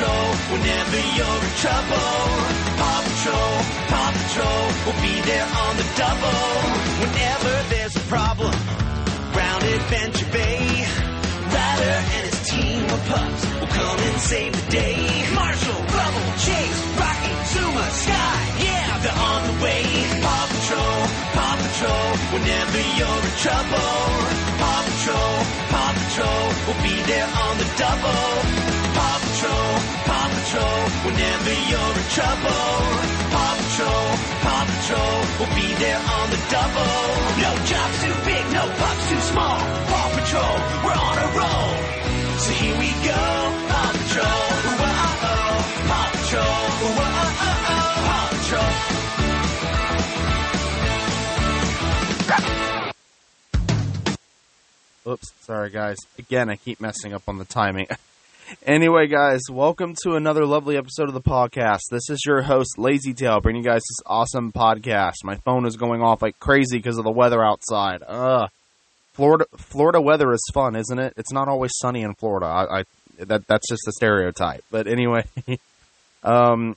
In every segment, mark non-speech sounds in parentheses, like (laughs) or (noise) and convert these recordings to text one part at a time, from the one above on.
Patrol, whenever you're in trouble. Paw Patrol, Paw Patrol, will be there on the double. Whenever there's a problem, round Adventure Bay. Ryder and his team of pups will come and save the day. Marshall, Rubble, Chase, Rocky, Zuma, Sky, yeah, they're on the way. Paw Patrol, Paw Patrol, whenever you're in trouble. Paw Patrol, Paw Patrol, will be there on the double. Paw Patrol, Patrol, whenever you're in trouble. Paw Patrol, Paw Patrol, will be there on the double. No job's too big, no pup's too small. Paw Patrol, we're on a roll. So here we go, Paw Patrol. Paw Patrol. Paw Patrol. Oops, sorry guys. Again, I keep messing up on the timing. (laughs) anyway, guys, welcome to another lovely episode of the podcast. This is your host, Lazy Tail, bringing you guys this awesome podcast. My phone is going off like crazy because of the weather outside. Ugh. Florida, Florida weather is fun, isn't it? It's not always sunny in Florida. I, I that that's just a stereotype. But anyway, (laughs) um,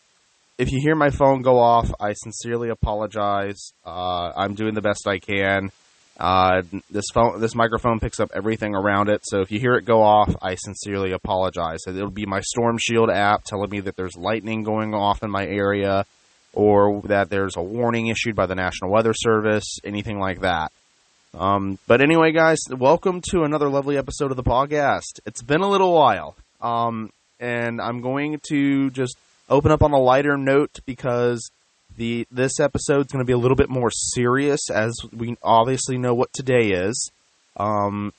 if you hear my phone go off, I sincerely apologize. Uh, I'm doing the best I can. Uh, this phone, this microphone picks up everything around it. So if you hear it go off, I sincerely apologize. It'll be my Storm Shield app telling me that there's lightning going off in my area, or that there's a warning issued by the National Weather Service, anything like that. Um, but anyway, guys, welcome to another lovely episode of the podcast. It's been a little while, um, and I'm going to just open up on a lighter note because the this episode's going to be a little bit more serious, as we obviously know what today is. Um,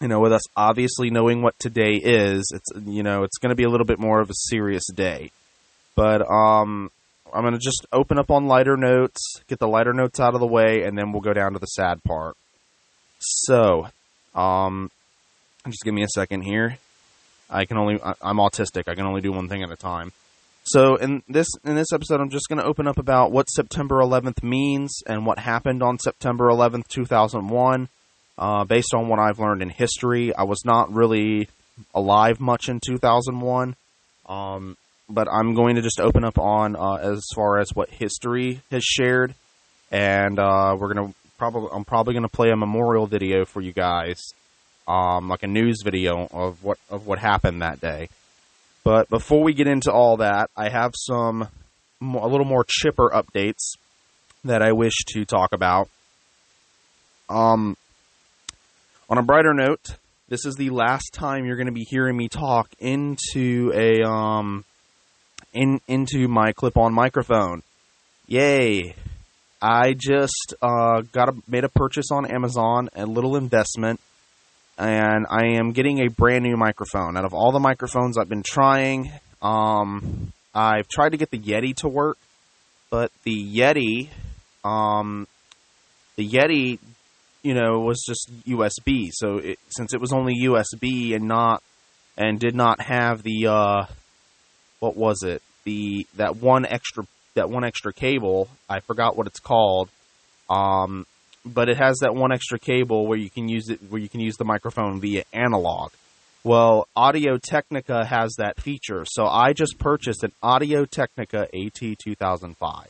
you know, with us obviously knowing what today is, it's you know it's going to be a little bit more of a serious day. But um, I'm going to just open up on lighter notes, get the lighter notes out of the way, and then we'll go down to the sad part. So, um, just give me a second here. I can only I- I'm autistic. I can only do one thing at a time. So in this in this episode, I'm just going to open up about what September 11th means and what happened on September 11th, 2001. Uh, based on what I've learned in history, I was not really alive much in 2001, um, but I'm going to just open up on uh, as far as what history has shared, and uh, we're gonna probably I'm probably to play a memorial video for you guys, um, like a news video of what of what happened that day. But before we get into all that, I have some a little more chipper updates that I wish to talk about. Um, on a brighter note, this is the last time you're going to be hearing me talk into a um in into my clip-on microphone. Yay! I just uh, got a made a purchase on Amazon, a little investment and I am getting a brand new microphone. Out of all the microphones I've been trying, um, I've tried to get the Yeti to work, but the Yeti, um, the Yeti, you know, was just USB. So it, since it was only USB and not and did not have the uh, what was it? The that one extra that one extra cable. I forgot what it's called. Um, but it has that one extra cable where you can use it where you can use the microphone via analog. Well, Audio Technica has that feature, so I just purchased an Audio Technica AT2005.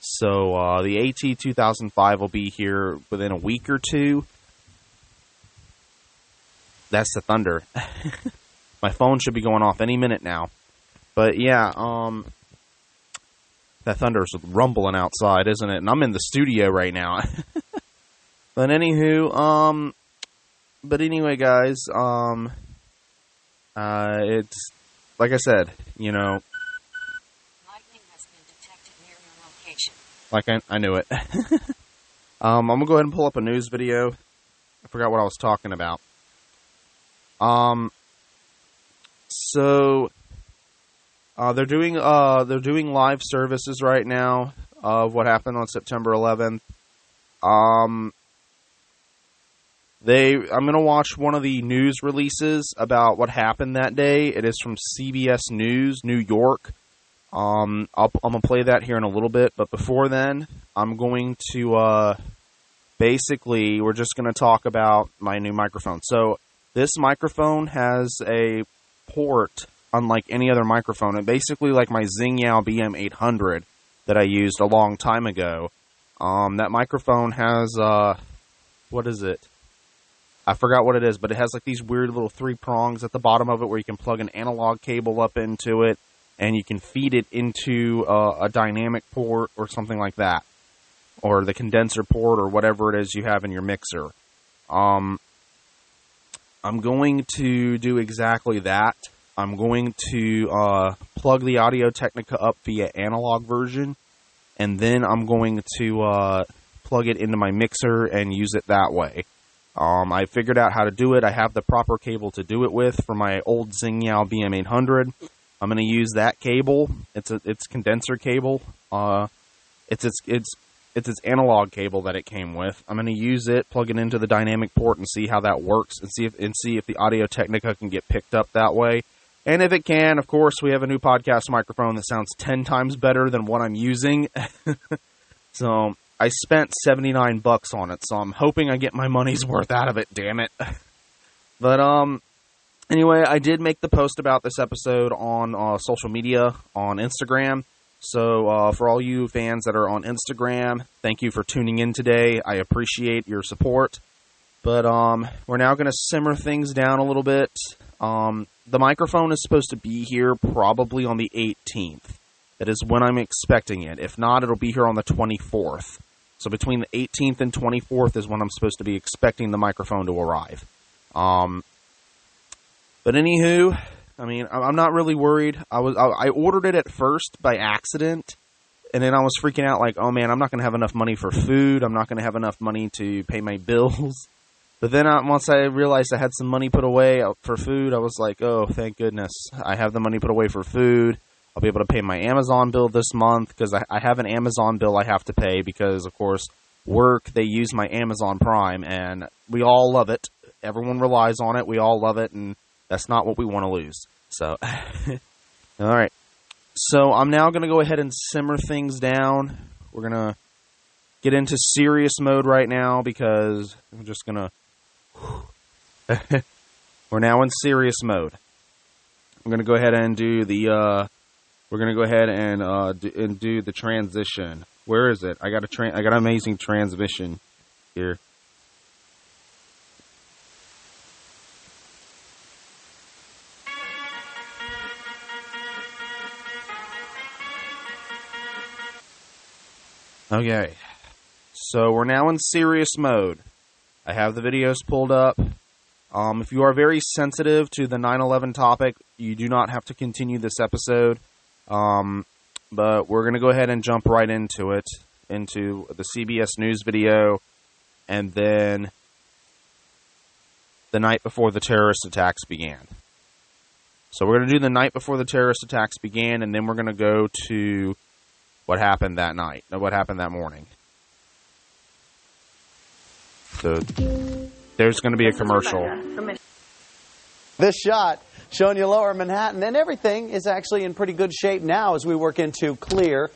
So uh, the AT2005 will be here within a week or two. That's the thunder. (laughs) My phone should be going off any minute now. But yeah, um, that thunder's rumbling outside, isn't it? And I'm in the studio right now. (laughs) But anywho, um, but anyway, guys, um, uh, it's like I said, you know, Lightning has been detected near your location. like I, I knew it. (laughs) um, I'm gonna go ahead and pull up a news video. I forgot what I was talking about. Um, so uh, they're doing uh they're doing live services right now of what happened on September 11th. Um, they I'm gonna watch one of the news releases about what happened that day. It is from CBS News, New York. Um, I'll, I'm gonna play that here in a little bit, but before then, I'm going to uh, basically we're just gonna talk about my new microphone. So this microphone has a port unlike any other microphone. And basically, like my Zingyou BM800 that I used a long time ago. Um, that microphone has uh, what is it? I forgot what it is, but it has like these weird little three prongs at the bottom of it where you can plug an analog cable up into it and you can feed it into uh, a dynamic port or something like that, or the condenser port or whatever it is you have in your mixer. Um, I'm going to do exactly that. I'm going to uh, plug the Audio Technica up via analog version, and then I'm going to uh, plug it into my mixer and use it that way. Um, I figured out how to do it. I have the proper cable to do it with for my old Zingyou BM800. I'm going to use that cable. It's a it's condenser cable. Uh, it's it's it's it's its analog cable that it came with. I'm going to use it, plug it into the dynamic port, and see how that works, and see if and see if the Audio Technica can get picked up that way. And if it can, of course, we have a new podcast microphone that sounds ten times better than what I'm using. (laughs) so I spent 79 bucks on it, so I'm hoping I get my money's (laughs) worth out of it, damn it. (laughs) but um anyway, I did make the post about this episode on uh, social media on Instagram. So uh, for all you fans that are on Instagram, thank you for tuning in today. I appreciate your support. But um, we're now going to simmer things down a little bit. Um, the microphone is supposed to be here probably on the 18th. That is when I'm expecting it. If not, it'll be here on the 24th. So between the 18th and 24th is when I'm supposed to be expecting the microphone to arrive. Um, but anywho, I mean, I'm not really worried. I was I ordered it at first by accident, and then I was freaking out like, oh man, I'm not going to have enough money for food. I'm not going to have enough money to pay my bills. (laughs) But then I, once I realized I had some money put away for food, I was like, oh, thank goodness, I have the money put away for food. I'll be able to pay my Amazon bill this month because I, I have an Amazon bill I have to pay because, of course, work they use my Amazon Prime and we all love it. Everyone relies on it. We all love it, and that's not what we want to lose. So, (laughs) all right. So I'm now going to go ahead and simmer things down. We're going to get into serious mode right now because I'm just going (laughs) to. We're now in serious mode. I'm going to go ahead and do the uh, we're gonna go ahead and uh, do, and do the transition. Where is it? I got a tra- I got an amazing transmission here. Okay, so we're now in serious mode. I have the videos pulled up. Um, if you are very sensitive to the 9/11 topic, you do not have to continue this episode. Um, but we're going to go ahead and jump right into it, into the CBS News video, and then the night before the terrorist attacks began. So we're going to do the night before the terrorist attacks began, and then we're going to go to what happened that night, what happened that morning. So there's going to be a commercial. This shot showing you lower Manhattan, and everything is actually in pretty good shape now as we work into clear.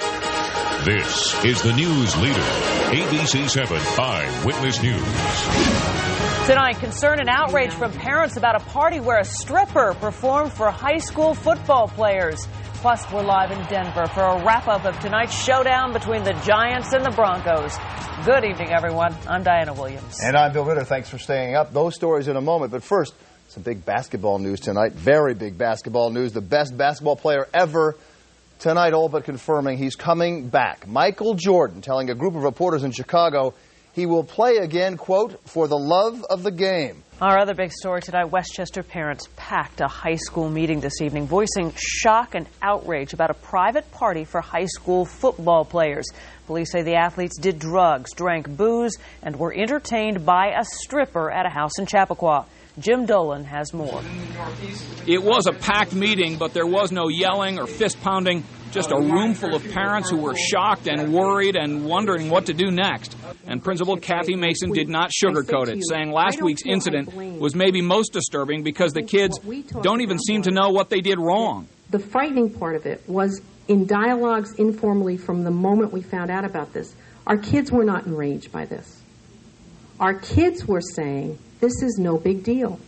This is the news leader, ABC 7 Eyewitness News. Tonight, concern and outrage from parents about a party where a stripper performed for high school football players. Plus, we're live in Denver for a wrap up of tonight's showdown between the Giants and the Broncos. Good evening, everyone. I'm Diana Williams. And I'm Bill Ritter. Thanks for staying up. Those stories in a moment. But first, some big basketball news tonight. Very big basketball news. The best basketball player ever tonight, all but confirming he's coming back. Michael Jordan telling a group of reporters in Chicago he will play again, quote, for the love of the game. Our other big story tonight Westchester parents packed a high school meeting this evening, voicing shock and outrage about a private party for high school football players. Police say the athletes did drugs, drank booze, and were entertained by a stripper at a house in Chappaqua. Jim Dolan has more. It was a packed meeting, but there was no yelling or fist pounding, just a room full of parents who were shocked and worried and wondering what to do next. And Principal Kathy Mason did not sugarcoat it, saying last week's incident was maybe most disturbing because the kids don't even seem to know what they did wrong. The frightening part of it was in dialogues informally from the moment we found out about this, our kids were not enraged by this. Our kids were saying, this is no big deal.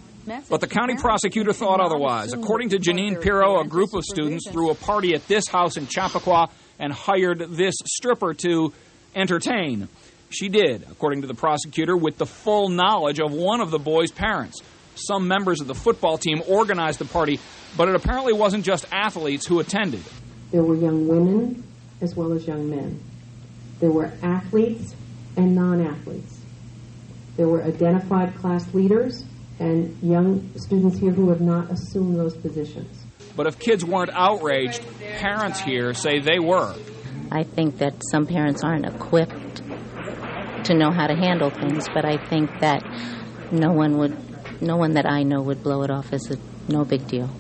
But the county prosecutor thought otherwise. According to Jeanine Pirro, a group of students threw a party at this house in Chappaqua and hired this stripper to entertain. She did, according to the prosecutor, with the full knowledge of one of the boys' parents. Some members of the football team organized the party, but it apparently wasn't just athletes who attended. There were young women as well as young men. There were athletes and non athletes. There were identified class leaders and young students here who have not assumed those positions. But if kids weren't outraged, parents here say they were. I think that some parents aren't equipped to know how to handle things, but I think that no one would, no one that I know would blow it off as a no big deal.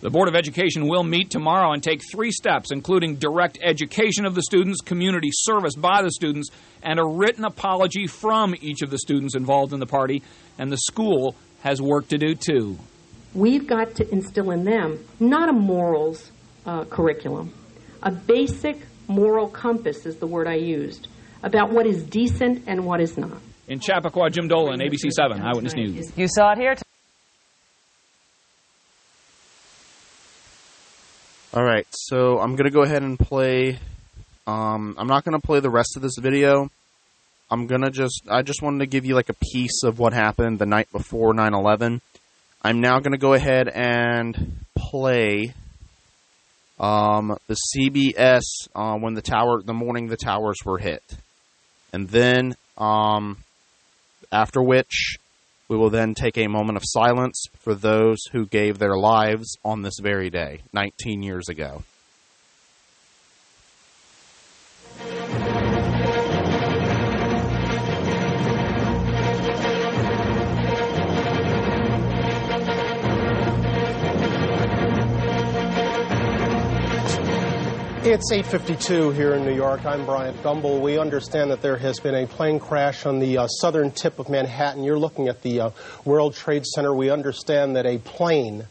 The Board of Education will meet tomorrow and take three steps, including direct education of the students, community service by the students, and a written apology from each of the students involved in the party. And the school has work to do too. We've got to instill in them not a morals uh, curriculum, a basic moral compass is the word I used about what is decent and what is not. In Chappaqua, Jim Dolan, ABC 7 Eyewitness News. You saw it here. All right, so I'm gonna go ahead and play. Um, I'm not gonna play the rest of this video. I'm gonna just. I just wanted to give you like a piece of what happened the night before 9/11. I'm now gonna go ahead and play um, the CBS uh, when the tower, the morning the towers were hit, and then um, after which we will then take a moment of silence for those who gave their lives on this very day, 19 years ago. It's 8:52 here in New York. I'm Bryant Gumbel. We understand that there has been a plane crash on the uh, southern tip of Manhattan. You're looking at the uh, World Trade Center. We understand that a plane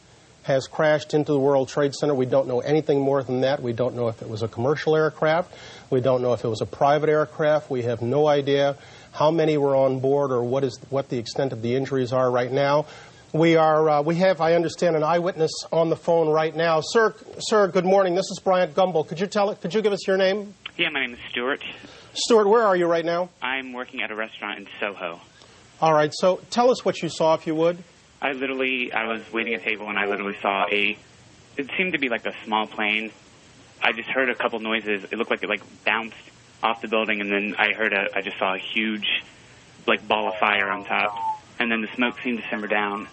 has crashed into the World Trade Center. We don't know anything more than that. We don't know if it was a commercial aircraft. We don't know if it was a private aircraft. We have no idea how many were on board or what is what the extent of the injuries are right now. We are. Uh, we have, I understand, an eyewitness on the phone right now. Sir, sir. Good morning. This is Bryant Gumbel. Could you tell? Could you give us your name? Yeah, my name is Stuart. Stuart, where are you right now? I'm working at a restaurant in Soho. All right. So tell us what you saw, if you would. I literally, I was waiting at a table and I literally saw a. It seemed to be like a small plane. I just heard a couple noises. It looked like it like bounced off the building, and then I heard a. I just saw a huge, like ball of fire on top, and then the smoke seemed to simmer down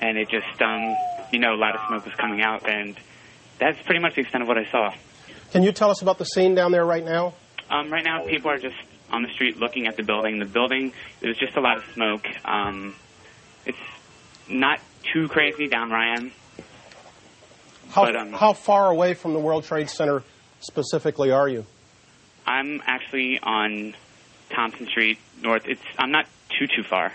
and it just, um, you know, a lot of smoke was coming out, and that's pretty much the extent of what I saw. Can you tell us about the scene down there right now? Um, right now, people are just on the street looking at the building. The building, there's just a lot of smoke. Um, it's not too crazy down Ryan. How, But, um, how far away from the World Trade Center specifically are you? I'm actually on Thompson Street North. It's I'm not too too far.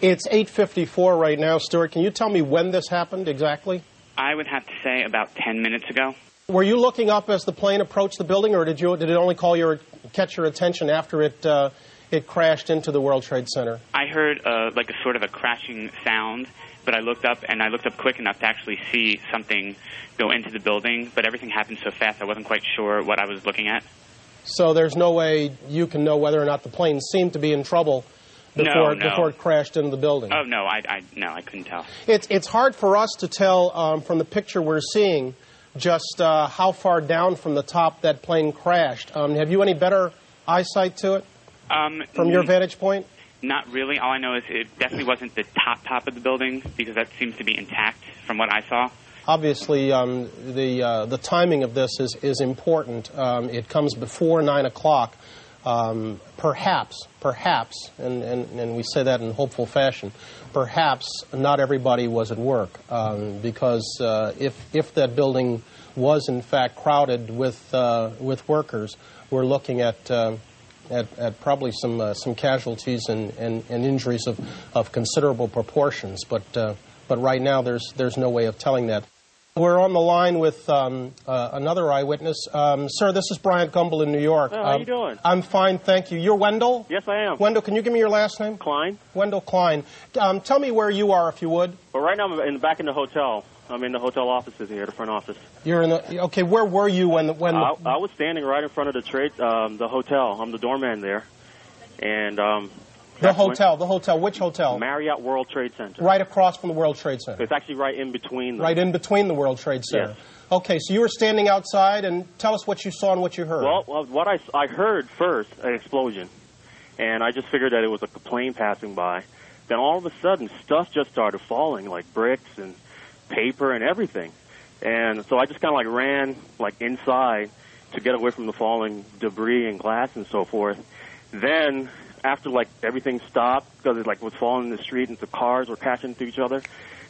It's 8:54 right now, Stuart. Can you tell me when this happened exactly? I would have to say about 10 minutes ago. Were you looking up as the plane approached the building, or did you did it only call your catch your attention after it uh, it crashed into the World Trade Center? I heard uh, like a sort of a crashing sound, but I looked up and I looked up quick enough to actually see something go into the building. But everything happened so fast, I wasn't quite sure what I was looking at. So there's no way you can know whether or not the plane seemed to be in trouble before No, no. before it crashed into the building. Oh no, I, I no, I couldn't tell. It's it's hard for us to tell um, from the picture we're seeing just uh, how far down from the top that plane crashed. Um, have you any better eyesight to it Um, from your vantage point? Not really. All I know is it definitely wasn't the top top of the building because that seems to be intact from what I saw. Obviously, um, the uh, the timing of this is is important. Um, it comes before nine o'clock. Um, perhaps, perhaps, and, and, and we say that in hopeful fashion. Perhaps not everybody was at work um, because uh, if if that building was in fact crowded with uh, with workers, we're looking at. Uh, at, at probably some uh, some casualties and, and, and injuries of, of considerable proportions, but uh, but right now there's there's no way of telling that. We're on the line with um, uh, another eyewitness. Um, sir, this is Bryant Gumbel in New York. Oh, how Um, you doing? I'm fine, thank you. You're Wendell? Yes, I am. Wendell, can you give me your last name? Klein. Wendell Klein. Um, tell me where you are, if you would. Well, right now I'm in back in the hotel. I'm in the hotel offices here, the front office. You're in the. Okay, where were you when the, when I, the, I was standing right in front of the trade, um, the hotel. I'm the doorman there, and um, the hotel? The hotel. Which hotel? Marriott World Trade Center. Right across from the World Trade Center. It's actually right in between. Them. Right in between the World Trade Center. Yes. Okay, so you were standing outside, and tell us what you saw and what you heard. Well, well, what I, I heard first, an explosion, and I just figured that it was a plane passing by. Then all of a sudden, stuff just started falling, like bricks and paper and everything. And so I just kind of like ran like inside to get away from the falling debris and glass and so forth. Then after like everything stopped because it like was falling in the street and the cars were crashing into each other.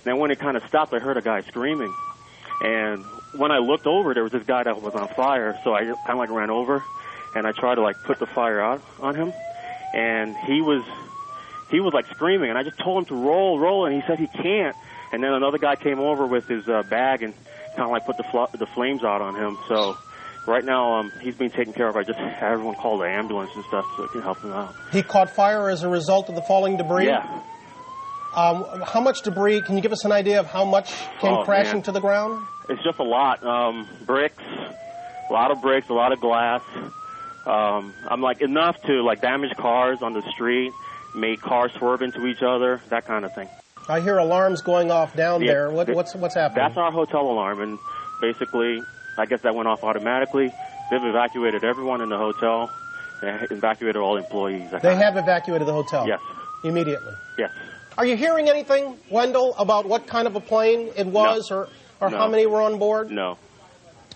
Then when it kind of stopped, I heard a guy screaming. And when I looked over, there was this guy that was on fire. So I kind of like ran over, and I tried to like put the fire out on him. And he was he was like screaming, and I just told him to roll, roll, and he said he can't. And then another guy came over with his uh, bag and kind of like put the fl- the flames out on him. So right now um, he's being taken care of. I just had everyone call the ambulance and stuff so it can help him out. He caught fire as a result of the falling debris? Yeah. Um, how much debris? Can you give us an idea of how much came Oh, crashing man. to the ground? It's just a lot. Um, bricks, a lot of bricks, a lot of glass. Um, I'm like enough to like damage cars on the street, make cars swerve into each other, that kind of thing. I hear alarms going off down Yeah. there. What, what's what's happening? That's our hotel alarm, and basically, I guess that went off automatically. They've evacuated everyone in the hotel. They evacuated all employees. They have evacuated the hotel. Yes. Immediately. Yes. Are you hearing anything, Wendell, about what kind of a plane it was, or or No. how many were on board? No.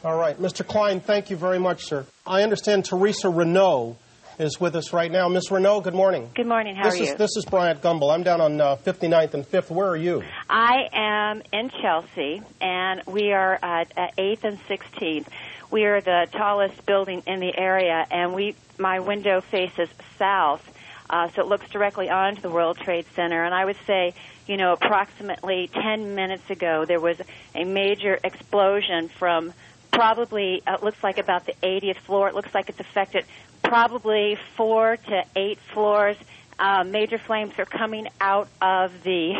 All right, Mr. Klein, thank you very much, sir. I understand Teresa Renaud is with us right now. Miss Renaud, good morning. Good morning. How this are is you? this is Bryant Gumbel. I'm down on uh, 59th and 5th. Where are you? I am in Chelsea, and we are at, at 8th and 16th. We are the tallest building in the area, and we my window faces south, uh, so it looks directly onto the World Trade Center. And I would say, you know, approximately 10 minutes ago, there was a major explosion from probably uh, it looks like about the 80th floor. It looks like it's affected probably four to eight floors. Uh, major flames are coming out of the,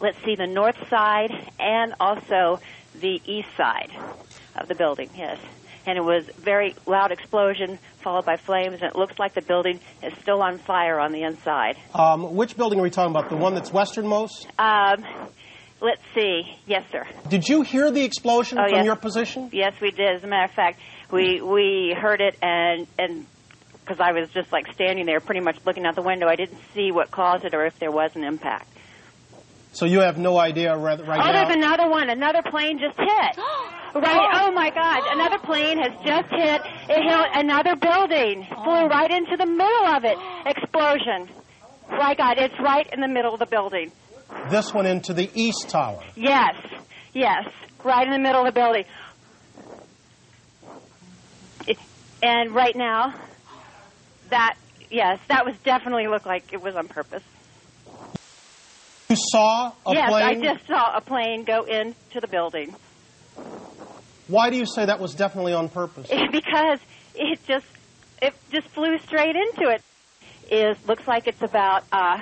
let's see, the north side and also the east side of the building. Yes, and it was very loud explosion followed by flames, and it looks like the building is still on fire on the inside. Um, which building are we talking about? The one that's westernmost? Um, let's see. Yes, sir. Did you hear the explosion Oh, from yes. your position? Yes, we did. As a matter of fact, we we heard it, and and because I was just like standing there, pretty much looking out the window, I didn't see what caused it or if there was an impact. So you have no idea right, right oh, now? there's another one. Another plane just hit. (gasps) Right. Oh my God! Another plane has just hit. It hit another building. Flew right into the middle of it. Explosion. My God! It's right in the middle of the building. This one into the east tower. Yes. Yes. Right in the middle of the building. It- And right now, that yes, that was definitely looked like it was on purpose. You saw a yes, plane? I just saw a plane go into the building Why do you say that was definitely on purpose? (laughs) because it just it just flew straight into it. Is looks like it's about uh,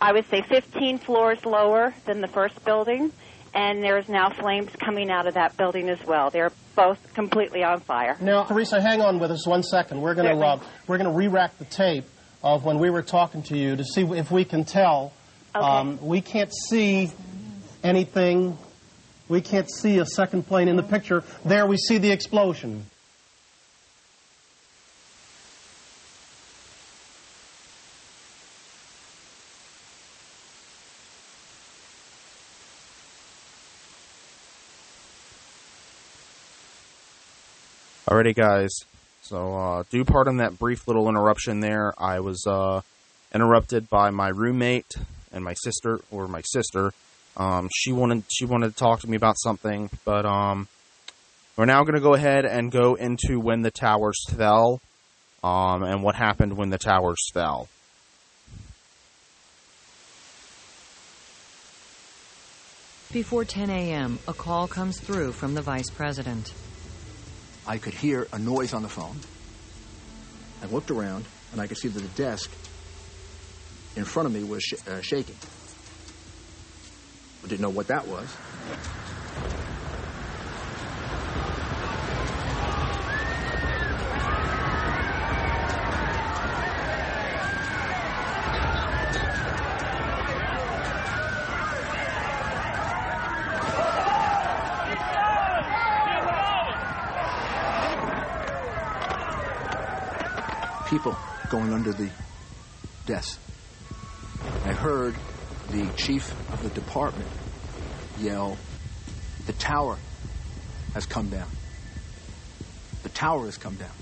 I would say 15 floors lower than the first building, and there's now flames coming out of that building as well. They're both completely on fire. Now, Teresa, hang on with us one second. We're going to uh, we're going to re-rack the tape of when we were talking to you to see if we can tell. Um, we can't see anything. We can't see a second plane in the picture. There, we see the explosion. Alrighty, guys. So, uh, do pardon that brief little interruption there. I was uh, interrupted by my roommate and my sister, or my sister. Um, she wanted she wanted to talk to me about something, but um, we're now going to go ahead and go into when the towers fell, um, and what happened when the towers fell. Before 10 a.m., a call comes through from the vice president. I could hear a noise on the phone. I looked around, and I could see that the desk in front of me was sh- uh, shaking. I didn't know what that was. people going under the desk. I heard the chief of the department yell, The tower has come down. The tower has come down.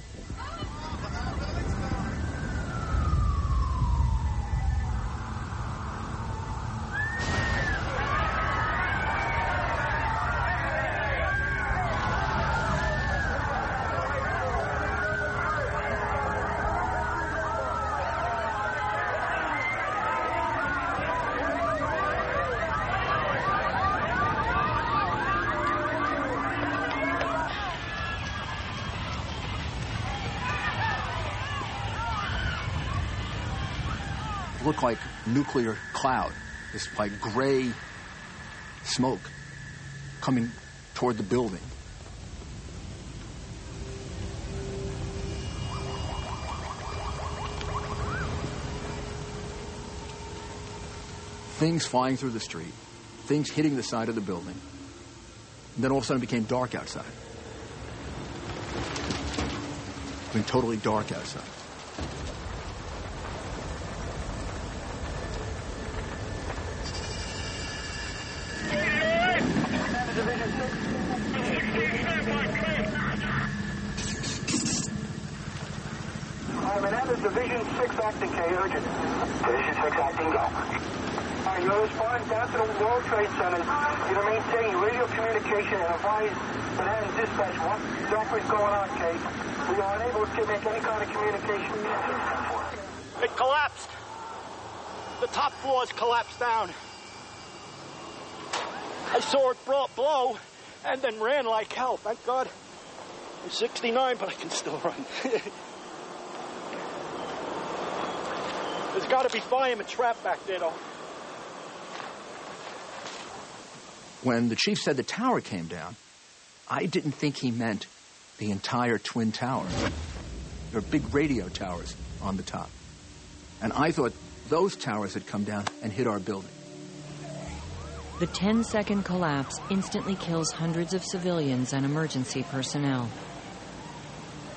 It looked like nuclear cloud, this like gray smoke coming toward the building. Things flying through the street, things hitting the side of the building. And then all of a sudden it became dark outside. It went totally dark outside. 6 acting K, urgent. Division 6 acting, go. All right, you're responding down to the World Trade Center. You're maintaining radio communication and advise Manhattan Dispatch what exactly is going on, Kate. We are unable to make any kind of communication. It collapsed. The top floors collapsed down. I saw it blow, blow and then ran like hell. Thank God. I'm 69, but I can still run. (laughs) There's got to be firemen trapped back there, though. When the chief said the tower came down, I didn't think he meant the entire Twin Towers. There are big radio towers on the top. And I thought those towers had come down and hit our building. The 10 second collapse instantly kills hundreds of civilians and emergency personnel.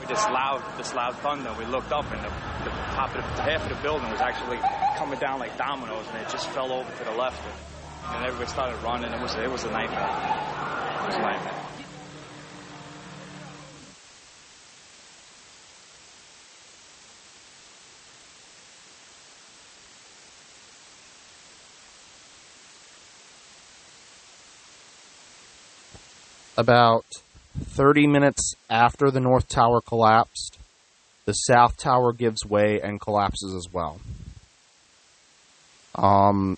We just loud, this loud thunder. We looked up, and the, the top of the, half of the building was actually coming down like dominoes, and it just fell over to the left. And, and everybody started running. It was it was a nightmare. It was a nightmare. About 30 minutes after the North Tower collapsed, the South Tower gives way and collapses as well. Um,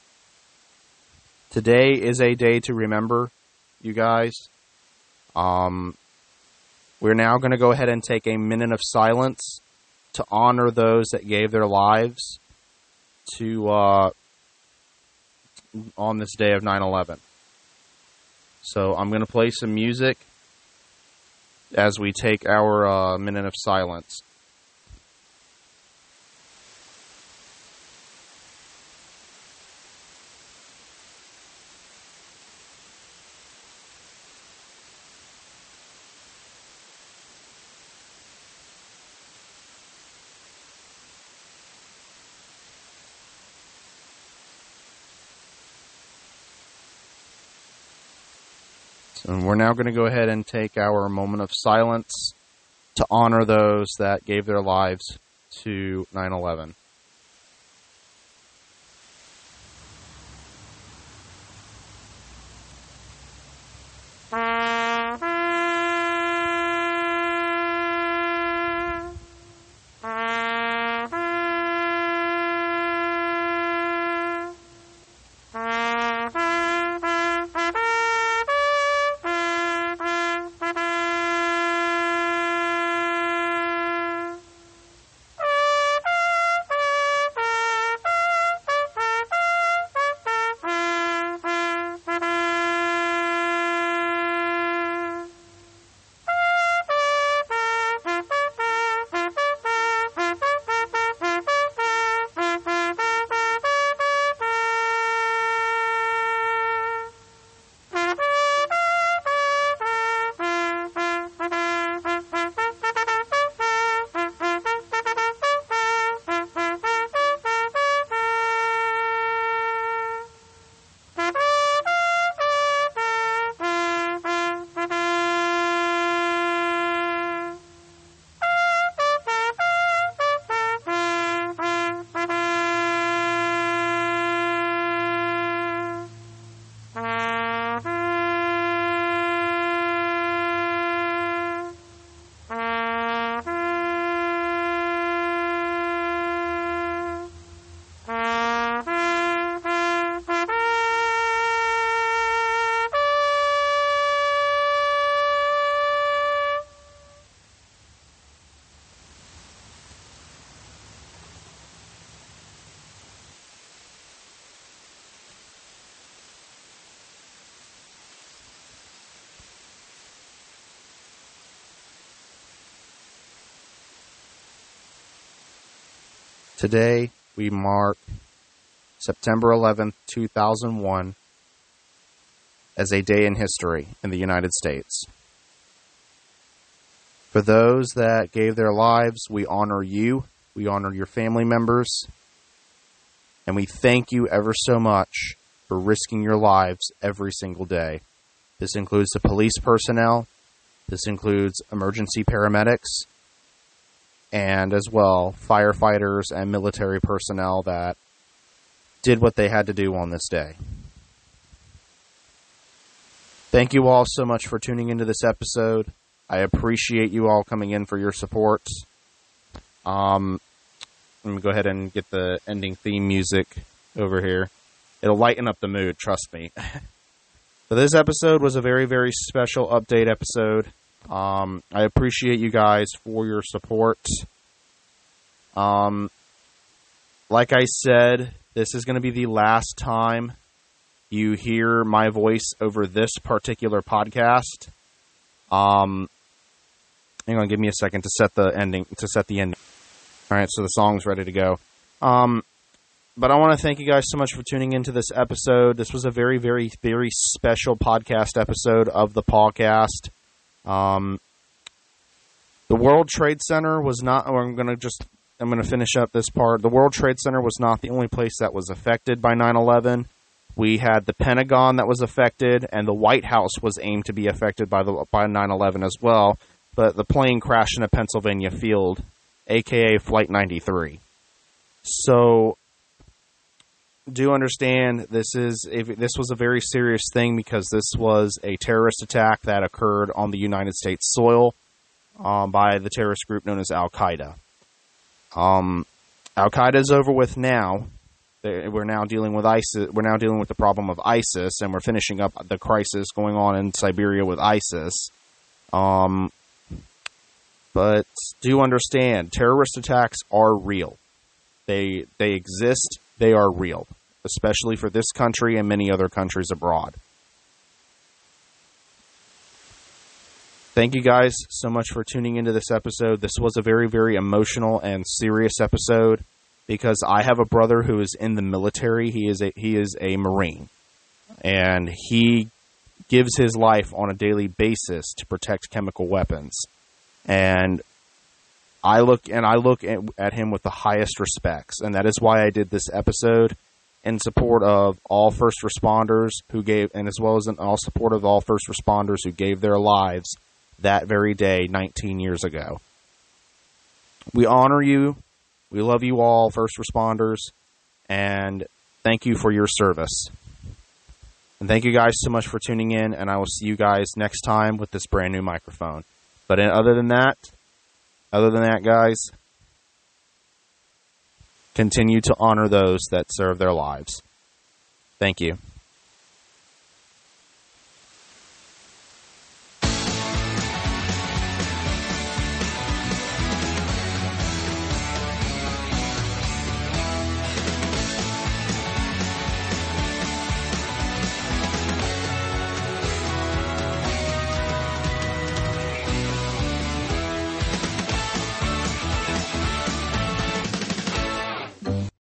today is a day to remember, you guys. Um, we're now going to go ahead and take a minute of silence to honor those that gave their lives to uh, on this day of 9/11. So I'm going to play some music as we take our uh, minute of silence. And we're now going to go ahead and take our moment of silence to honor those that gave their lives to 9 11. Today, we mark September 11th, 2001, as a day in history in the United States. For those that gave their lives, we honor you, we honor your family members, and we thank you ever so much for risking your lives every single day. This includes the police personnel, this includes emergency paramedics, and as well firefighters and military personnel that did what they had to do on this day. Thank you all so much for tuning into this episode. I appreciate you all coming in for your support. Um, let me go ahead and get the ending theme music over here. It'll lighten up the mood, trust me. (laughs) but this episode was a very, very special update episode. Um, I appreciate you guys for your support. Um, like I said, this is going to be the last time you hear my voice over this particular podcast. Um, hang on, give me a second to set the ending to set the ending. All right, so the song's ready to go. Um, but I want to thank you guys so much for tuning into this episode. This was a very, very, very special podcast episode of the podcast. Um, the World Trade Center was not. I'm going to just. I'm going to finish up this part. The World Trade Center was not the only place that was affected by 9/11. We had the Pentagon that was affected, and the White House was aimed to be affected by the by 9/11 as well. But the plane crashed in a Pennsylvania field, aka Flight 93. So do understand this is if this was a very serious thing because this was a terrorist attack that occurred on the United States soil um, by the terrorist group known as Al Qaeda. Um, Al Qaeda is over with now. We're now dealing with ISIS. We're now dealing with the problem of ISIS, and we're finishing up the crisis going on in Siberia with ISIS. Um, but do understand, terrorist attacks are real. They they exist they are real, especially for this country and many other countries abroad. Thank you guys so much for tuning into this episode. This was a very, very emotional and serious episode because I have a brother who is in the military. He is a he is a Marine. And he gives his life on a daily basis to protect chemical weapons. And I look and I look at, at, him with the highest respects, and that is why I did this episode in support of all first responders who gave, and as well as in all support of all first responders who gave their lives that very day 19 years ago. We honor you. We love you all, first responders, and thank you for your service. And thank you guys so much for tuning in, and I will see you guys next time with this brand new microphone. But other than that, other than that, guys, continue to honor those that serve their lives. Thank you.